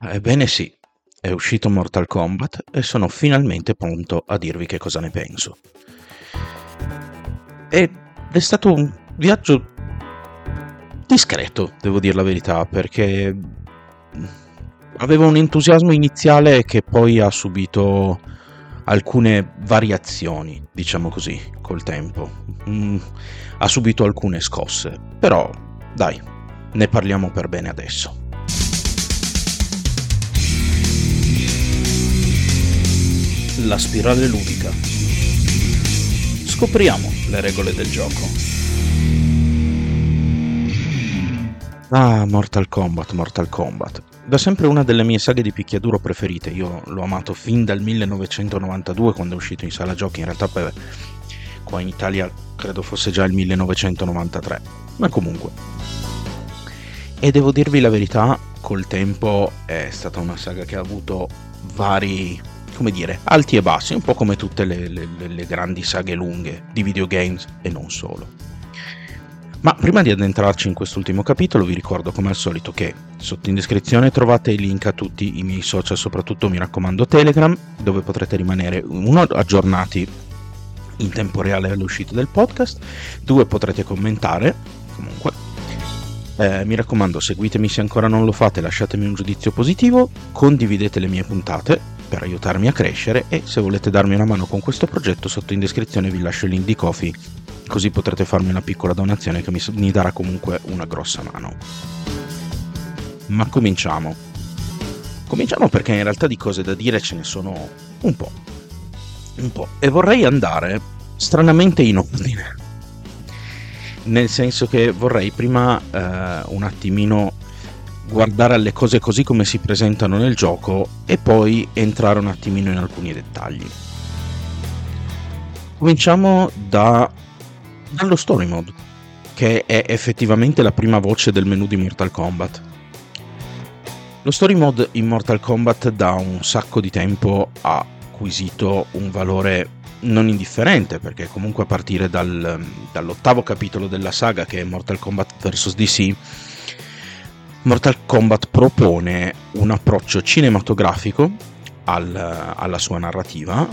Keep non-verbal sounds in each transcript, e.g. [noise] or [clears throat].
Ebbene sì, è uscito Mortal Kombat e sono finalmente pronto a dirvi che cosa ne penso. Ed è stato un viaggio discreto, devo dire la verità, perché avevo un entusiasmo iniziale che poi ha subito alcune variazioni, diciamo così, col tempo. Mm, ha subito alcune scosse, però dai, ne parliamo per bene adesso. La spirale ludica. Scopriamo le regole del gioco. Ah, Mortal Kombat, Mortal Kombat. Da sempre una delle mie saghe di picchiaduro preferite. Io l'ho amato fin dal 1992 quando è uscito in sala giochi. In realtà per... qua in Italia credo fosse già il 1993. Ma comunque. E devo dirvi la verità, col tempo è stata una saga che ha avuto vari come dire, alti e bassi, un po' come tutte le, le, le grandi saghe lunghe di videogames e non solo. Ma prima di addentrarci in quest'ultimo capitolo vi ricordo come al solito che sotto in descrizione trovate i link a tutti i miei social, soprattutto mi raccomando Telegram, dove potrete rimanere uno aggiornati in tempo reale all'uscita del podcast, due potrete commentare comunque. Eh, mi raccomando, seguitemi se ancora non lo fate, lasciatemi un giudizio positivo, condividete le mie puntate per aiutarmi a crescere e se volete darmi una mano con questo progetto sotto in descrizione vi lascio il link di Kofi così potrete farmi una piccola donazione che mi, mi darà comunque una grossa mano. Ma cominciamo. Cominciamo perché in realtà di cose da dire ce ne sono un po'. Un po'. E vorrei andare stranamente in ordine. Nel senso che vorrei prima eh, un attimino guardare alle cose così come si presentano nel gioco e poi entrare un attimino in alcuni dettagli. Cominciamo da, dallo story mode, che è effettivamente la prima voce del menu di Mortal Kombat. Lo story mode in Mortal Kombat da un sacco di tempo ha acquisito un valore non indifferente, perché comunque a partire dal, dall'ottavo capitolo della saga, che è Mortal Kombat vs. DC, Mortal Kombat propone un approccio cinematografico al, alla sua narrativa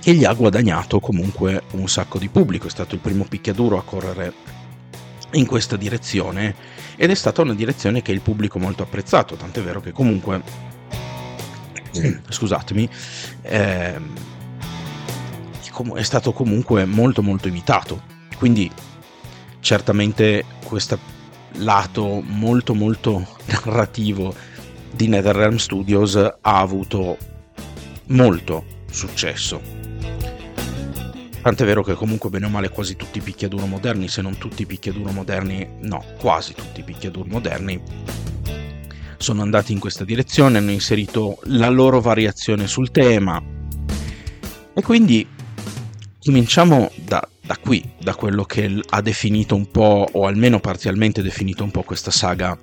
che gli ha guadagnato comunque un sacco di pubblico, è stato il primo picchiaduro a correre in questa direzione ed è stata una direzione che il pubblico molto apprezzato, tant'è vero che comunque, [clears throat] scusatemi, eh, è stato comunque molto molto imitato, quindi certamente questa lato molto molto narrativo di NetherRealm Studios ha avuto molto successo. Tant'è vero che comunque bene o male quasi tutti i picchiaduro moderni, se non tutti i picchiaduro moderni, no, quasi tutti i picchiaduro moderni, sono andati in questa direzione, hanno inserito la loro variazione sul tema. E quindi cominciamo da, da qui, da quello che ha definito un po', o almeno parzialmente definito un po' questa saga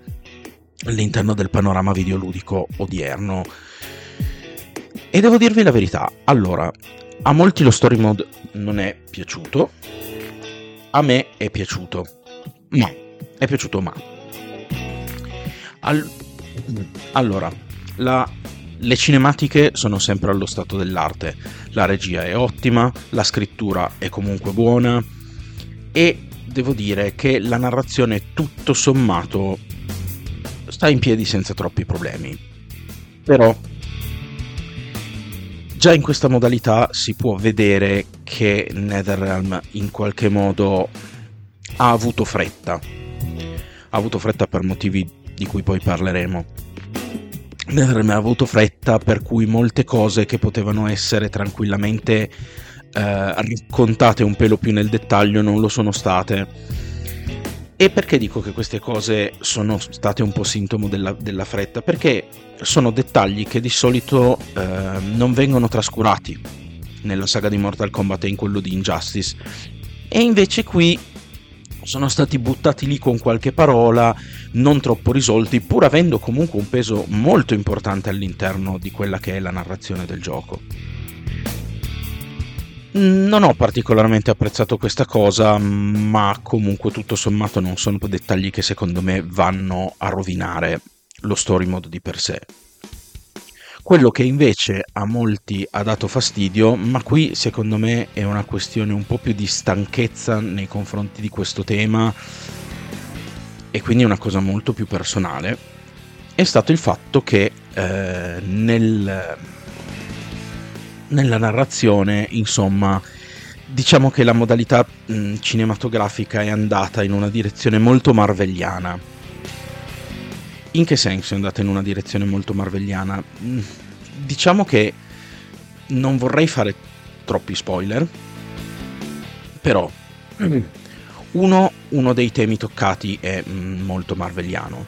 all'interno del panorama videoludico odierno. E devo dirvi la verità, allora, a molti lo story mode non è piaciuto, a me è piaciuto, ma è piaciuto ma. Al... Allora, la le cinematiche sono sempre allo stato dell'arte, la regia è ottima, la scrittura è comunque buona e devo dire che la narrazione tutto sommato sta in piedi senza troppi problemi. Però già in questa modalità si può vedere che NetherRealm in qualche modo ha avuto fretta. Ha avuto fretta per motivi di cui poi parleremo ha avuto fretta, per cui molte cose che potevano essere tranquillamente eh, raccontate un pelo più nel dettaglio non lo sono state. E perché dico che queste cose sono state un po' sintomo della, della fretta? Perché sono dettagli che di solito eh, non vengono trascurati nella saga di Mortal Kombat e in quello di Injustice. E invece qui sono stati buttati lì con qualche parola, non troppo risolti, pur avendo comunque un peso molto importante all'interno di quella che è la narrazione del gioco. Non ho particolarmente apprezzato questa cosa, ma comunque tutto sommato non sono dettagli che secondo me vanno a rovinare lo story mode di per sé. Quello che invece a molti ha dato fastidio, ma qui secondo me è una questione un po' più di stanchezza nei confronti di questo tema e quindi una cosa molto più personale, è stato il fatto che eh, nel, nella narrazione, insomma, diciamo che la modalità mh, cinematografica è andata in una direzione molto marvelliana. In che senso è andata in una direzione molto marvelliana? Diciamo che non vorrei fare troppi spoiler, però [clears throat] uno, uno dei temi toccati è molto marvelliano.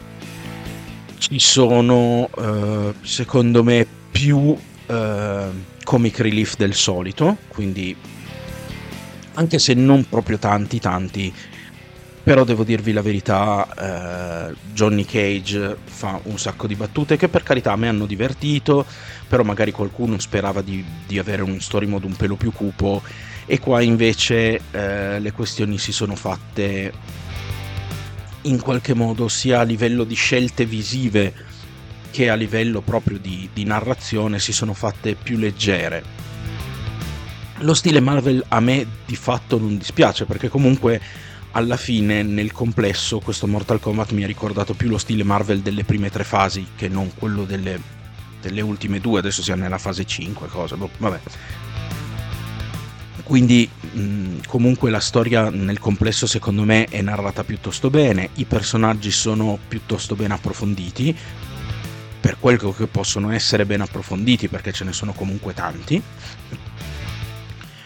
Ci sono, eh, secondo me, più eh, comic relief del solito, quindi anche se non proprio tanti, tanti, però devo dirvi la verità, eh, Johnny Cage fa un sacco di battute che per carità a me hanno divertito, però magari qualcuno sperava di, di avere un story mode un pelo più cupo e qua invece eh, le questioni si sono fatte in qualche modo sia a livello di scelte visive che a livello proprio di, di narrazione si sono fatte più leggere. Lo stile Marvel a me di fatto non dispiace perché comunque alla fine nel complesso questo Mortal Kombat mi ha ricordato più lo stile Marvel delle prime tre fasi che non quello delle, delle ultime due, adesso siamo nella fase 5, cosa, boh, vabbè. Quindi mh, comunque la storia nel complesso secondo me è narrata piuttosto bene, i personaggi sono piuttosto ben approfonditi, per quel che possono essere ben approfonditi perché ce ne sono comunque tanti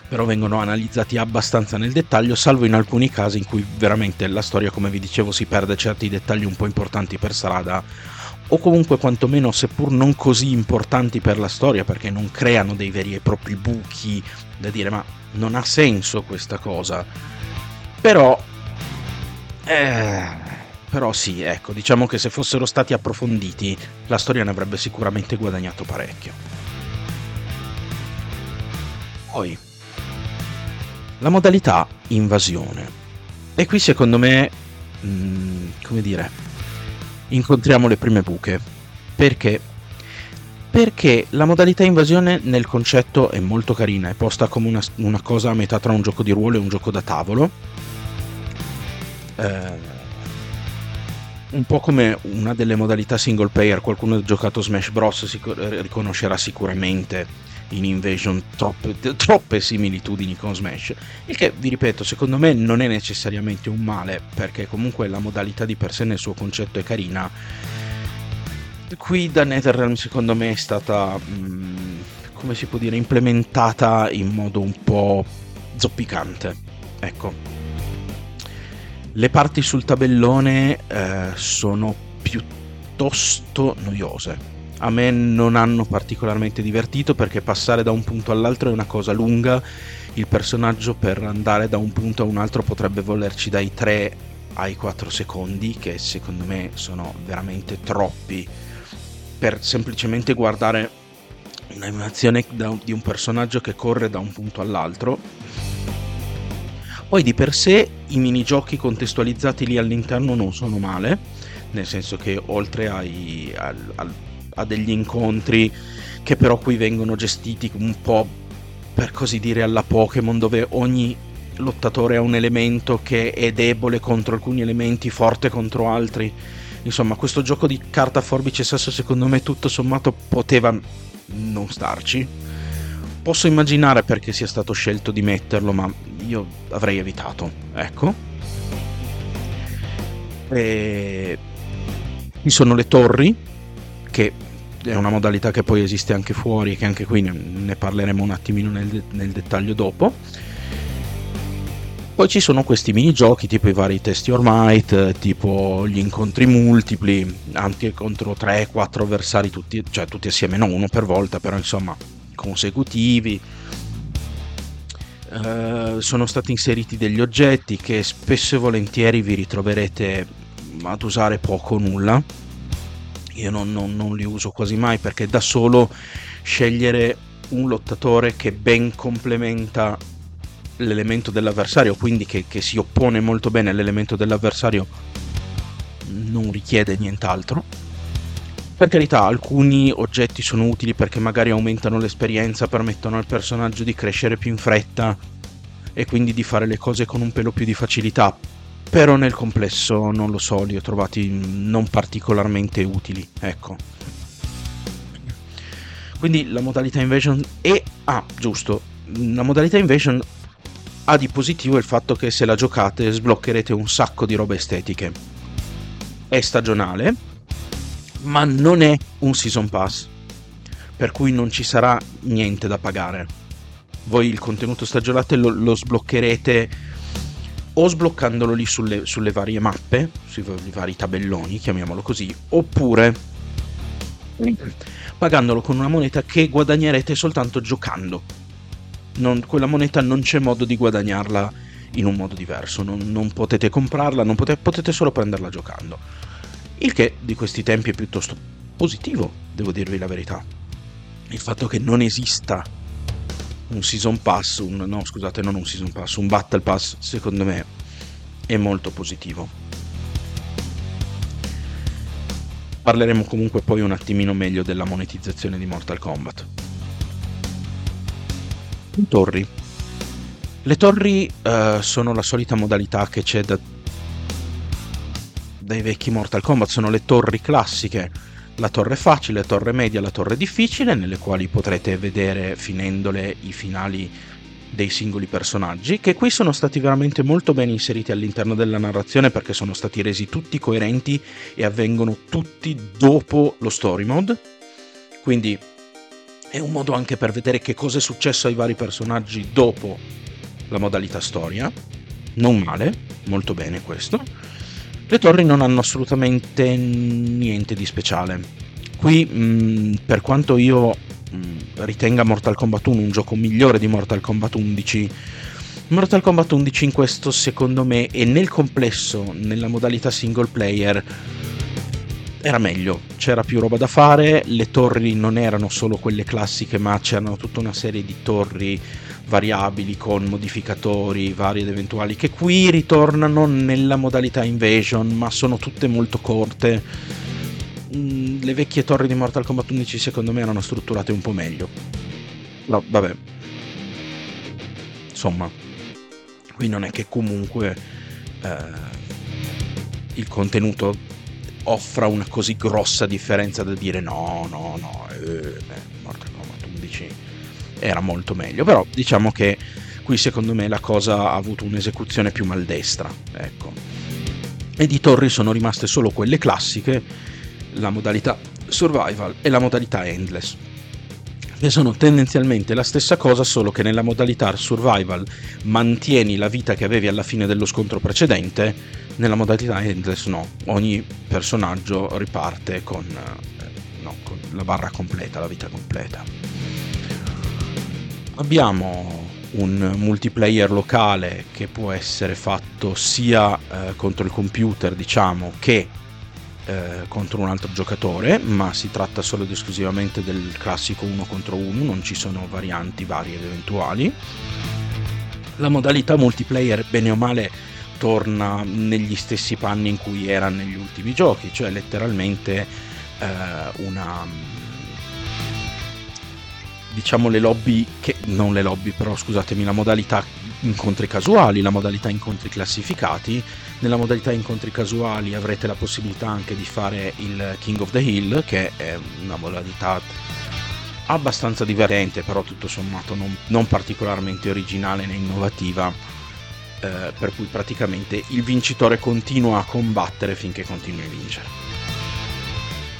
però vengono analizzati abbastanza nel dettaglio, salvo in alcuni casi in cui veramente la storia, come vi dicevo, si perde certi dettagli un po' importanti per strada, o comunque quantomeno, seppur non così importanti per la storia, perché non creano dei veri e propri buchi da dire ma non ha senso questa cosa. Però... Eh, però sì, ecco, diciamo che se fossero stati approfonditi, la storia ne avrebbe sicuramente guadagnato parecchio. Poi, la modalità invasione. E qui secondo me, mh, mm, come dire, incontriamo le prime buche. Perché? Perché la modalità invasione nel concetto è molto carina, è posta come una, una cosa a metà tra un gioco di ruolo e un gioco da tavolo. Eh, un po' come una delle modalità single player, qualcuno ha giocato Smash Bros. si riconoscerà sicuramente in Invasion troppe, troppe similitudini con Smash. Il che, vi ripeto, secondo me non è necessariamente un male, perché comunque la modalità di per sé nel suo concetto è carina. Qui da NetherRealm secondo me è stata, mh, mm, come si può dire, implementata in modo un po' zoppicante. Ecco. Le parti sul tabellone eh, sono piuttosto noiose a me non hanno particolarmente divertito perché passare da un punto all'altro è una cosa lunga, il personaggio per andare da un punto a un altro potrebbe volerci dai 3 ai 4 secondi, che secondo me sono veramente troppi, per semplicemente guardare un'animazione di un personaggio che corre da un punto all'altro. Poi di per sé i minigiochi contestualizzati lì all'interno non sono male, nel senso che oltre ai, al, al a degli incontri che però qui vengono gestiti un po' per così dire alla Pokémon dove ogni lottatore ha un elemento che è debole contro alcuni elementi, forte contro altri. Insomma, questo gioco di carta forbice sasso secondo me tutto sommato poteva non starci. Posso immaginare perché sia stato scelto di metterlo, ma io avrei evitato. Ecco. E... Ci sono le torri che è una modalità che poi esiste anche fuori, che anche qui ne parleremo un attimino nel, nel dettaglio dopo. Poi ci sono questi minigiochi tipo i vari Test Your tipo gli incontri multipli, anche contro 3-4 avversari, tutti, cioè tutti assieme, non uno per volta, però insomma consecutivi. Uh, sono stati inseriti degli oggetti che spesso e volentieri vi ritroverete ad usare poco o nulla io non, non, non li uso quasi mai perché da solo scegliere un lottatore che ben complementa l'elemento dell'avversario, quindi che, che, si oppone molto bene all'elemento dell'avversario, non richiede nient'altro. Per carità, alcuni oggetti sono utili perché magari aumentano l'esperienza, permettono al personaggio di crescere più in fretta e quindi di fare le cose con un pelo più di facilità. Però nel complesso non lo so, li ho trovati non particolarmente utili, ecco. Quindi la modalità invasion è... Ah, giusto, la modalità invasion ha di positivo il fatto che se la giocate sbloccherete un sacco di robe estetiche. È stagionale, ma non è un season pass, per cui non ci sarà niente da pagare. Voi il contenuto stagionale lo, lo sbloccherete o sbloccandolo lì sulle, sulle varie mappe, sui vari tabelloni, chiamiamolo così, oppure pagandolo con una moneta che guadagnerete soltanto giocando. Non, quella moneta non c'è modo di guadagnarla in un modo diverso, non, non potete comprarla, non potete, potete solo prenderla giocando. Il che di questi tempi è piuttosto positivo, devo dirvi la verità. Il fatto che non esista un season pass, un, no scusate, non un season pass, un battle pass, secondo me è molto positivo. Parleremo comunque poi un attimino meglio della monetizzazione di Mortal Kombat. Torri. Le torri uh, sono la solita modalità che c'è da, dai vecchi Mortal Kombat, sono le torri classiche la torre facile, la torre media, la torre difficile, nelle quali potrete vedere finendole i finali dei singoli personaggi, che qui sono stati veramente molto ben inseriti all'interno della narrazione perché sono stati resi tutti coerenti e avvengono tutti dopo lo story mode. Quindi è un modo anche per vedere che cosa è successo ai vari personaggi dopo la modalità storia. Non male, molto bene questo. Le torri non hanno assolutamente niente di speciale. Qui, mh, mm, per quanto io mh, mm, ritenga Mortal Kombat 1 un gioco migliore di Mortal Kombat 11, Mortal Kombat 11 in questo secondo me e nel complesso, nella modalità single player, era meglio, c'era più roba da fare, le torri non erano solo quelle classiche ma c'erano tutta una serie di torri variabili con modificatori vari ed eventuali che qui ritornano nella modalità invasion ma sono tutte molto corte. Mm, le vecchie torri di Mortal Kombat 11 secondo me erano strutturate un po' meglio. No vabbè. Insomma qui non è che comunque eh, il contenuto offra una così grossa differenza da dire no no no eh, Mortal Kombat 11 era molto meglio, però diciamo che qui secondo me la cosa ha avuto un'esecuzione più maldestra, ecco. E di torri sono rimaste solo quelle classiche, la modalità survival e la modalità endless, che sono tendenzialmente la stessa cosa, solo che nella modalità survival mantieni la vita che avevi alla fine dello scontro precedente, nella modalità endless no, ogni personaggio riparte con, eh, no, con la barra completa, la vita completa. Abbiamo un multiplayer locale che può essere fatto sia eh, contro il computer, diciamo, che eh, contro un altro giocatore, ma si tratta solo ed esclusivamente del classico uno contro uno, non ci sono varianti varie ed eventuali. La modalità multiplayer, bene o male, torna negli stessi panni in cui era negli ultimi giochi, cioè letteralmente eh, una diciamo le lobby che non le lobby però scusatemi la modalità incontri casuali la modalità incontri classificati. Nella modalità incontri casuali avrete la possibilità anche di fare il King of the Hill che è una modalità abbastanza divertente però tutto sommato non, non particolarmente originale né innovativa eh, per cui praticamente il vincitore continua a combattere finché continui a vincere.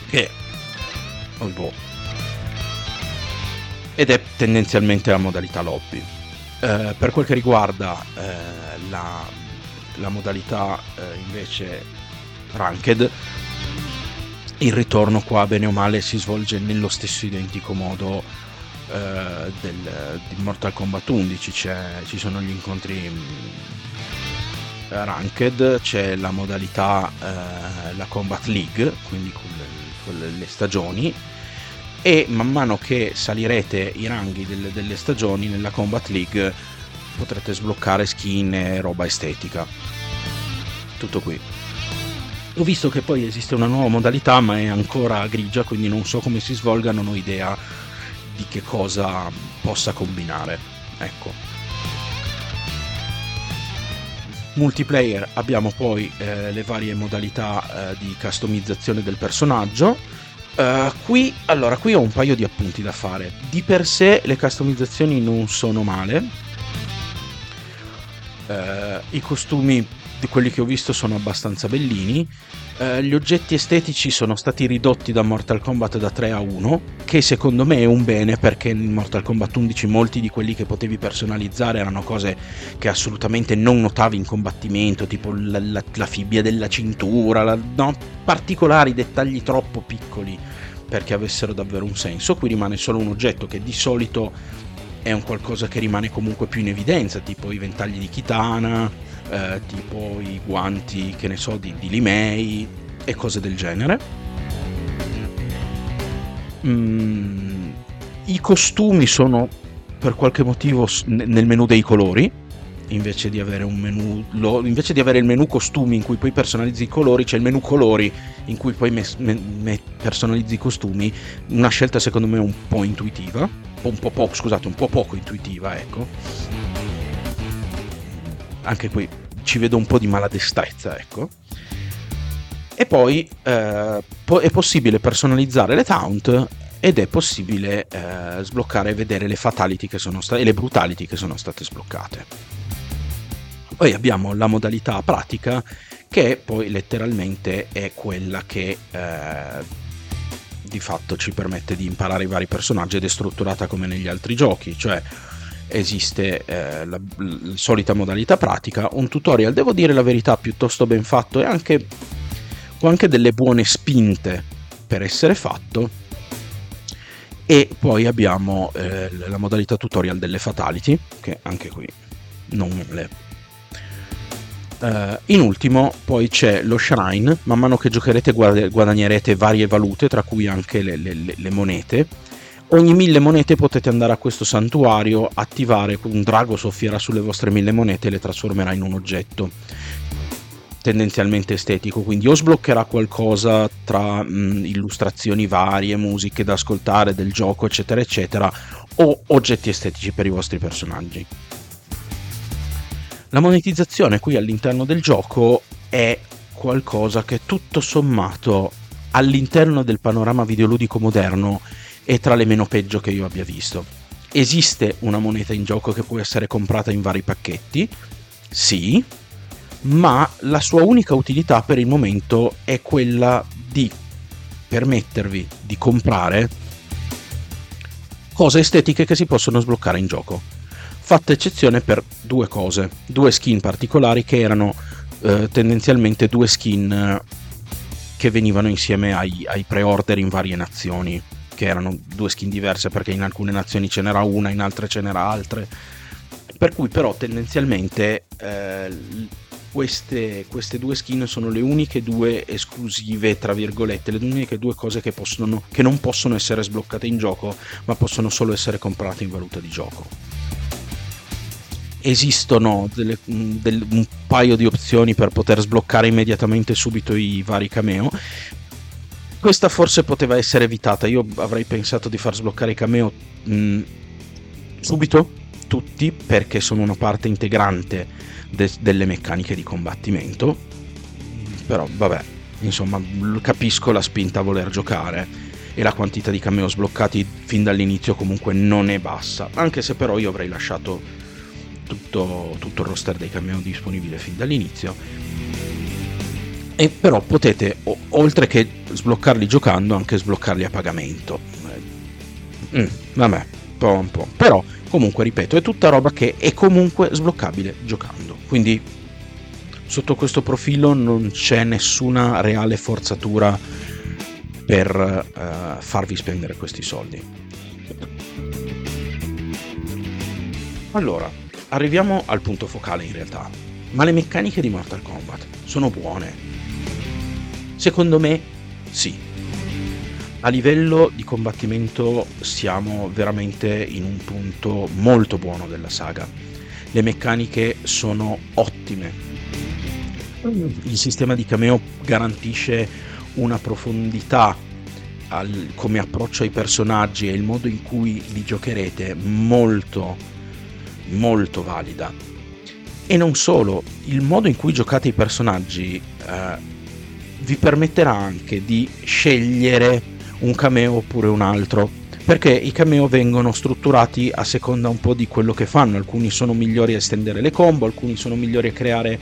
Che oh boh. Ed è tendenzialmente la modalità lobby. Eh, per quel che riguarda eh, la, la, modalità eh, invece ranked, il ritorno qua bene o male si svolge nello stesso identico modo eh, del, di Mortal Kombat 11, ci sono gli incontri mm, ranked, c'è la modalità eh, la Combat League, quindi con le, con le stagioni, e man mano che salirete i ranghi delle, delle stagioni nella Combat League potrete sbloccare skin e roba estetica. Tutto qui. Ho visto che poi esiste una nuova modalità, ma è ancora grigia, quindi non so come si svolga, non ho idea di che cosa possa combinare. Ecco. Multiplayer abbiamo poi eh, le varie modalità eh, di customizzazione del personaggio. Uh, qui, allora, qui ho un paio di appunti da fare. Di per sé le customizzazioni non sono male. Uh, I costumi di quelli che ho visto sono abbastanza bellini. Eh, gli oggetti estetici sono stati ridotti da Mortal Kombat da 3 a 1, che secondo me è un bene perché in Mortal Kombat 11 molti di quelli che potevi personalizzare erano cose che assolutamente non notavi in combattimento, tipo la, la, la fibbia della cintura, la, no, particolari dettagli troppo piccoli perché avessero davvero un senso. Qui rimane solo un oggetto che di solito è un qualcosa che rimane comunque più in evidenza, tipo i ventagli di Kitana, eh, tipo i guanti, che ne so, di, di Limei e cose del genere. Mm, I costumi sono per qualche motivo nel menu dei colori. Invece di, avere un menu, lo, invece di avere il menu costumi in cui poi personalizzi i colori, c'è il menu colori in cui poi me, me, me personalizzi i costumi. Una scelta secondo me un po' intuitiva, un po', po scusate, un po' poco intuitiva, ecco anche qui ci vedo un po' di maladestrezza, ecco. E poi eh, po- è possibile personalizzare le taunt ed è possibile eh, sbloccare e vedere le fatality che sono state e le brutality che sono state sbloccate. Poi abbiamo la modalità pratica che poi letteralmente è quella che eh, di fatto ci permette di imparare i vari personaggi ed è strutturata come negli altri giochi, cioè esiste eh, la, la, solita modalità pratica, un tutorial, devo dire la verità, piuttosto ben fatto e anche, con anche delle buone spinte per essere fatto. E poi abbiamo eh, la modalità tutorial delle fatality, che anche qui non male. Uh, in ultimo poi c'è lo shrine, man mano che giocherete guadagnerete varie valute, tra cui anche le, le, le monete, Ogni mille monete potete andare a questo santuario, attivare un drago soffierà sulle vostre mille monete e le trasformerà in un oggetto tendenzialmente estetico, quindi o sbloccherà qualcosa tra mh, illustrazioni varie, musiche da ascoltare del gioco, eccetera, eccetera, o oggetti estetici per i vostri personaggi. La monetizzazione qui all'interno del gioco è qualcosa che tutto sommato all'interno del panorama videoludico moderno è tra le meno peggio che io abbia visto. Esiste una moneta in gioco che può essere comprata in vari pacchetti? Sì, ma la sua unica utilità per il momento è quella di permettervi di comprare cose estetiche che si possono sbloccare in gioco. Fatta eccezione per due cose, due skin particolari che erano eh, tendenzialmente due skin eh, che venivano insieme ai, ai pre-order in varie nazioni che erano due skin diverse perché in alcune nazioni ce n'era una, in altre ce n'era altre. Per cui però tendenzialmente eh, queste, queste, due skin sono le uniche due esclusive, tra virgolette, le uniche due cose che, possono, che non possono essere sbloccate in gioco, ma possono solo essere comprate in valuta di gioco esistono delle, del, un paio di opzioni per poter sbloccare immediatamente subito i vari cameo questa forse poteva essere evitata. Io avrei pensato di far sbloccare i cameo mh, mm, subito, tutti, perché sono una parte integrante de- delle meccaniche di combattimento. Però, vabbè, insomma, capisco la spinta a voler giocare. E la quantità di cameo sbloccati fin dall'inizio comunque non è bassa. Anche se però io avrei lasciato tutto, tutto il roster dei cameo disponibile fin dall'inizio. E però potete oltre che sbloccarli giocando anche sbloccarli a pagamento. Mm, vabbè po' un po' però comunque ripeto è tutta roba che è comunque sbloccabile giocando. Quindi sotto questo profilo non c'è nessuna reale forzatura per uh, farvi spendere questi soldi. Allora arriviamo al punto focale in realtà ma le meccaniche di Mortal Kombat sono buone Secondo me sì. A livello di combattimento siamo veramente in un punto molto buono della saga. Le meccaniche sono ottime. il sistema di cameo garantisce una profondità al, come approccio ai personaggi e il modo in cui li giocherete molto molto valida. E non solo il modo in cui giocate i personaggi eh, vi permetterà anche di scegliere un cameo oppure un altro perché i cameo vengono strutturati a seconda un po' di quello che fanno. Alcuni sono migliori a estendere le combo alcuni sono migliori a creare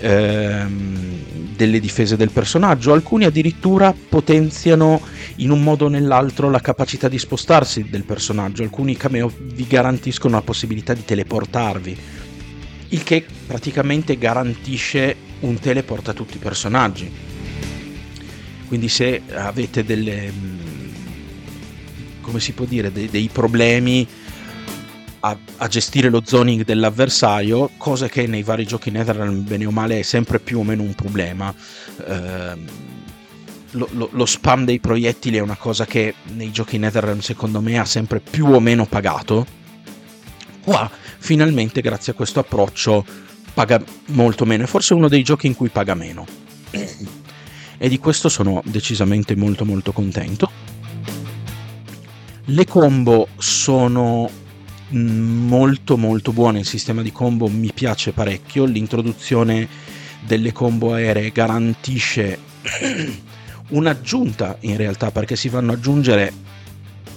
ehm, delle difese del personaggio, alcuni addirittura potenziano in un modo o nell'altro la capacità di spostarsi del personaggio, alcuni cameo vi garantiscono la possibilità di teleportarvi, il che praticamente garantisce un teleport a tutti i personaggi. Quindi se avete delle come si può dire, dei, dei problemi a, a, gestire lo zoning dell'avversario, cosa che nei vari giochi Netherrealm bene o male è sempre più o meno un problema. Eh, lo, lo, lo, spam dei proiettili è una cosa che nei giochi Netherrealm secondo me ha sempre più o meno pagato. Qua finalmente grazie a questo approccio paga molto meno, è forse uno dei giochi in cui paga meno. E di questo sono decisamente molto molto contento. Le combo sono molto molto buono il sistema di combo mi piace parecchio. L'introduzione delle combo aeree garantisce [clears throat] un'aggiunta in realtà perché si vanno ad aggiungere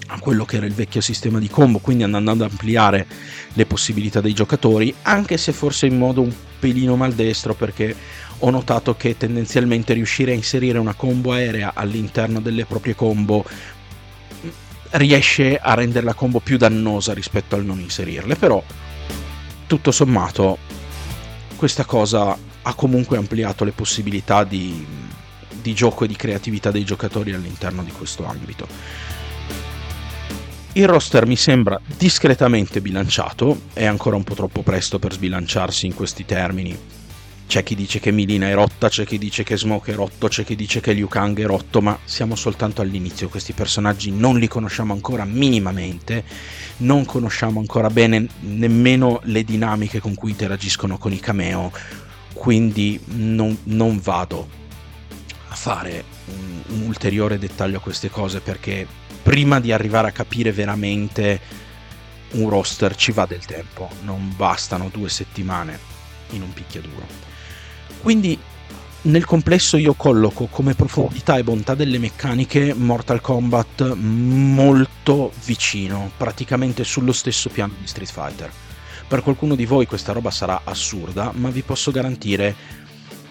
a quello che era il vecchio sistema di combo quindi andando ad ampliare le possibilità dei giocatori anche se forse in modo un pelino maldestro perché ho notato che tendenzialmente riuscire a inserire una combo aerea all'interno delle proprie combo riesce a rendere la combo più dannosa rispetto al non inserirle, però tutto sommato questa cosa ha comunque ampliato le possibilità di, di gioco e di creatività dei giocatori all'interno di questo ambito. Il roster mi sembra discretamente bilanciato, è ancora un po' troppo presto per sbilanciarsi in questi termini, c'è chi dice che Milina è rotta, c'è chi dice che Smoke è rotto, c'è chi dice che Liu Kang è rotto, ma siamo soltanto all'inizio. Questi personaggi non li conosciamo ancora minimamente, non conosciamo ancora bene nemmeno le dinamiche con cui interagiscono con i cameo, quindi non, non vado a fare un, un ulteriore dettaglio a queste cose perché prima di arrivare a capire veramente un roster ci va del tempo, non bastano due settimane in un picchiaduro. Quindi nel complesso io colloco come profondità e bontà delle meccaniche Mortal Kombat molto vicino, praticamente sullo stesso piano di Street Fighter. Per qualcuno di voi questa roba sarà assurda, ma vi posso garantire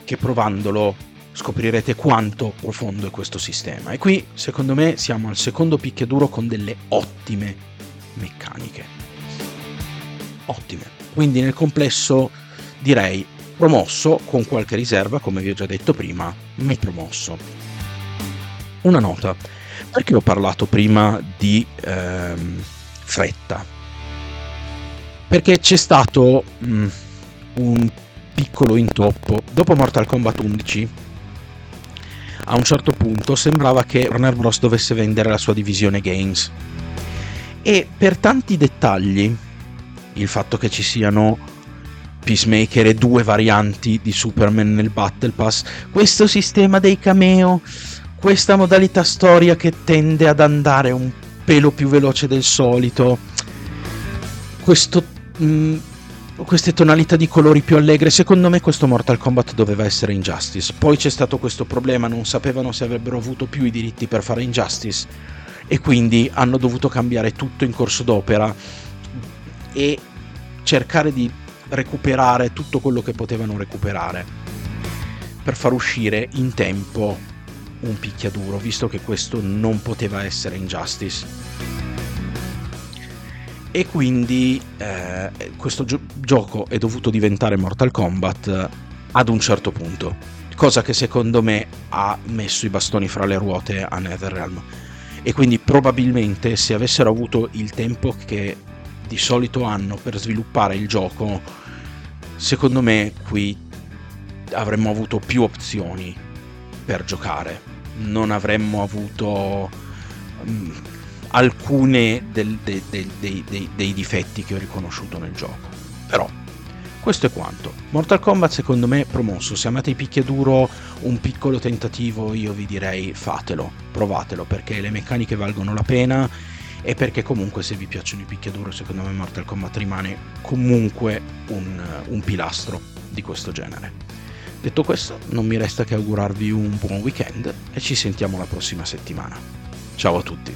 che provandolo scoprirete quanto profondo è questo sistema. E qui, secondo me, siamo al secondo picchiaduro con delle ottime meccaniche. Ottime. Quindi nel complesso direi promosso con qualche riserva, come vi ho già detto prima, ma promosso. Una nota, perché ho parlato prima di ehm, fretta? Perché c'è stato mh, mm, un piccolo intoppo. Dopo Mortal Kombat 11, a un certo punto sembrava che Warner Bros. dovesse vendere la sua divisione Games. E per tanti dettagli, il fatto che ci siano Peacemaker e due varianti di Superman nel Battle Pass, questo sistema dei cameo, questa modalità storia che tende ad andare un pelo più veloce del solito, questo, mh, mm, queste tonalità di colori più allegre, secondo me questo Mortal Kombat doveva essere Injustice. Poi c'è stato questo problema, non sapevano se avrebbero avuto più i diritti per fare Injustice e quindi hanno dovuto cambiare tutto in corso d'opera e cercare di recuperare tutto quello che potevano recuperare per far uscire in tempo un picchiaduro, visto che questo non poteva essere Injustice. E quindi eh, questo gio- gioco è dovuto diventare Mortal Kombat ad un certo punto, cosa che secondo me ha messo i bastoni fra le ruote a Netherrealm. E quindi probabilmente se avessero avuto il tempo che di solito hanno per sviluppare il gioco, secondo me qui avremmo avuto più opzioni per giocare. Non avremmo avuto um, alcune del, de, de, de, dei difetti che ho riconosciuto nel gioco. Però Questo è quanto. Mortal Kombat secondo me è promosso. Se amate i picchiaduro, un piccolo tentativo, io vi direi fatelo, provatelo, perché le meccaniche valgono la pena e perché comunque se vi piacciono i picchiaduro, secondo me Mortal Kombat rimane comunque un, un pilastro di questo genere. Detto questo, non mi resta che augurarvi un buon weekend e ci sentiamo la prossima settimana. Ciao a tutti!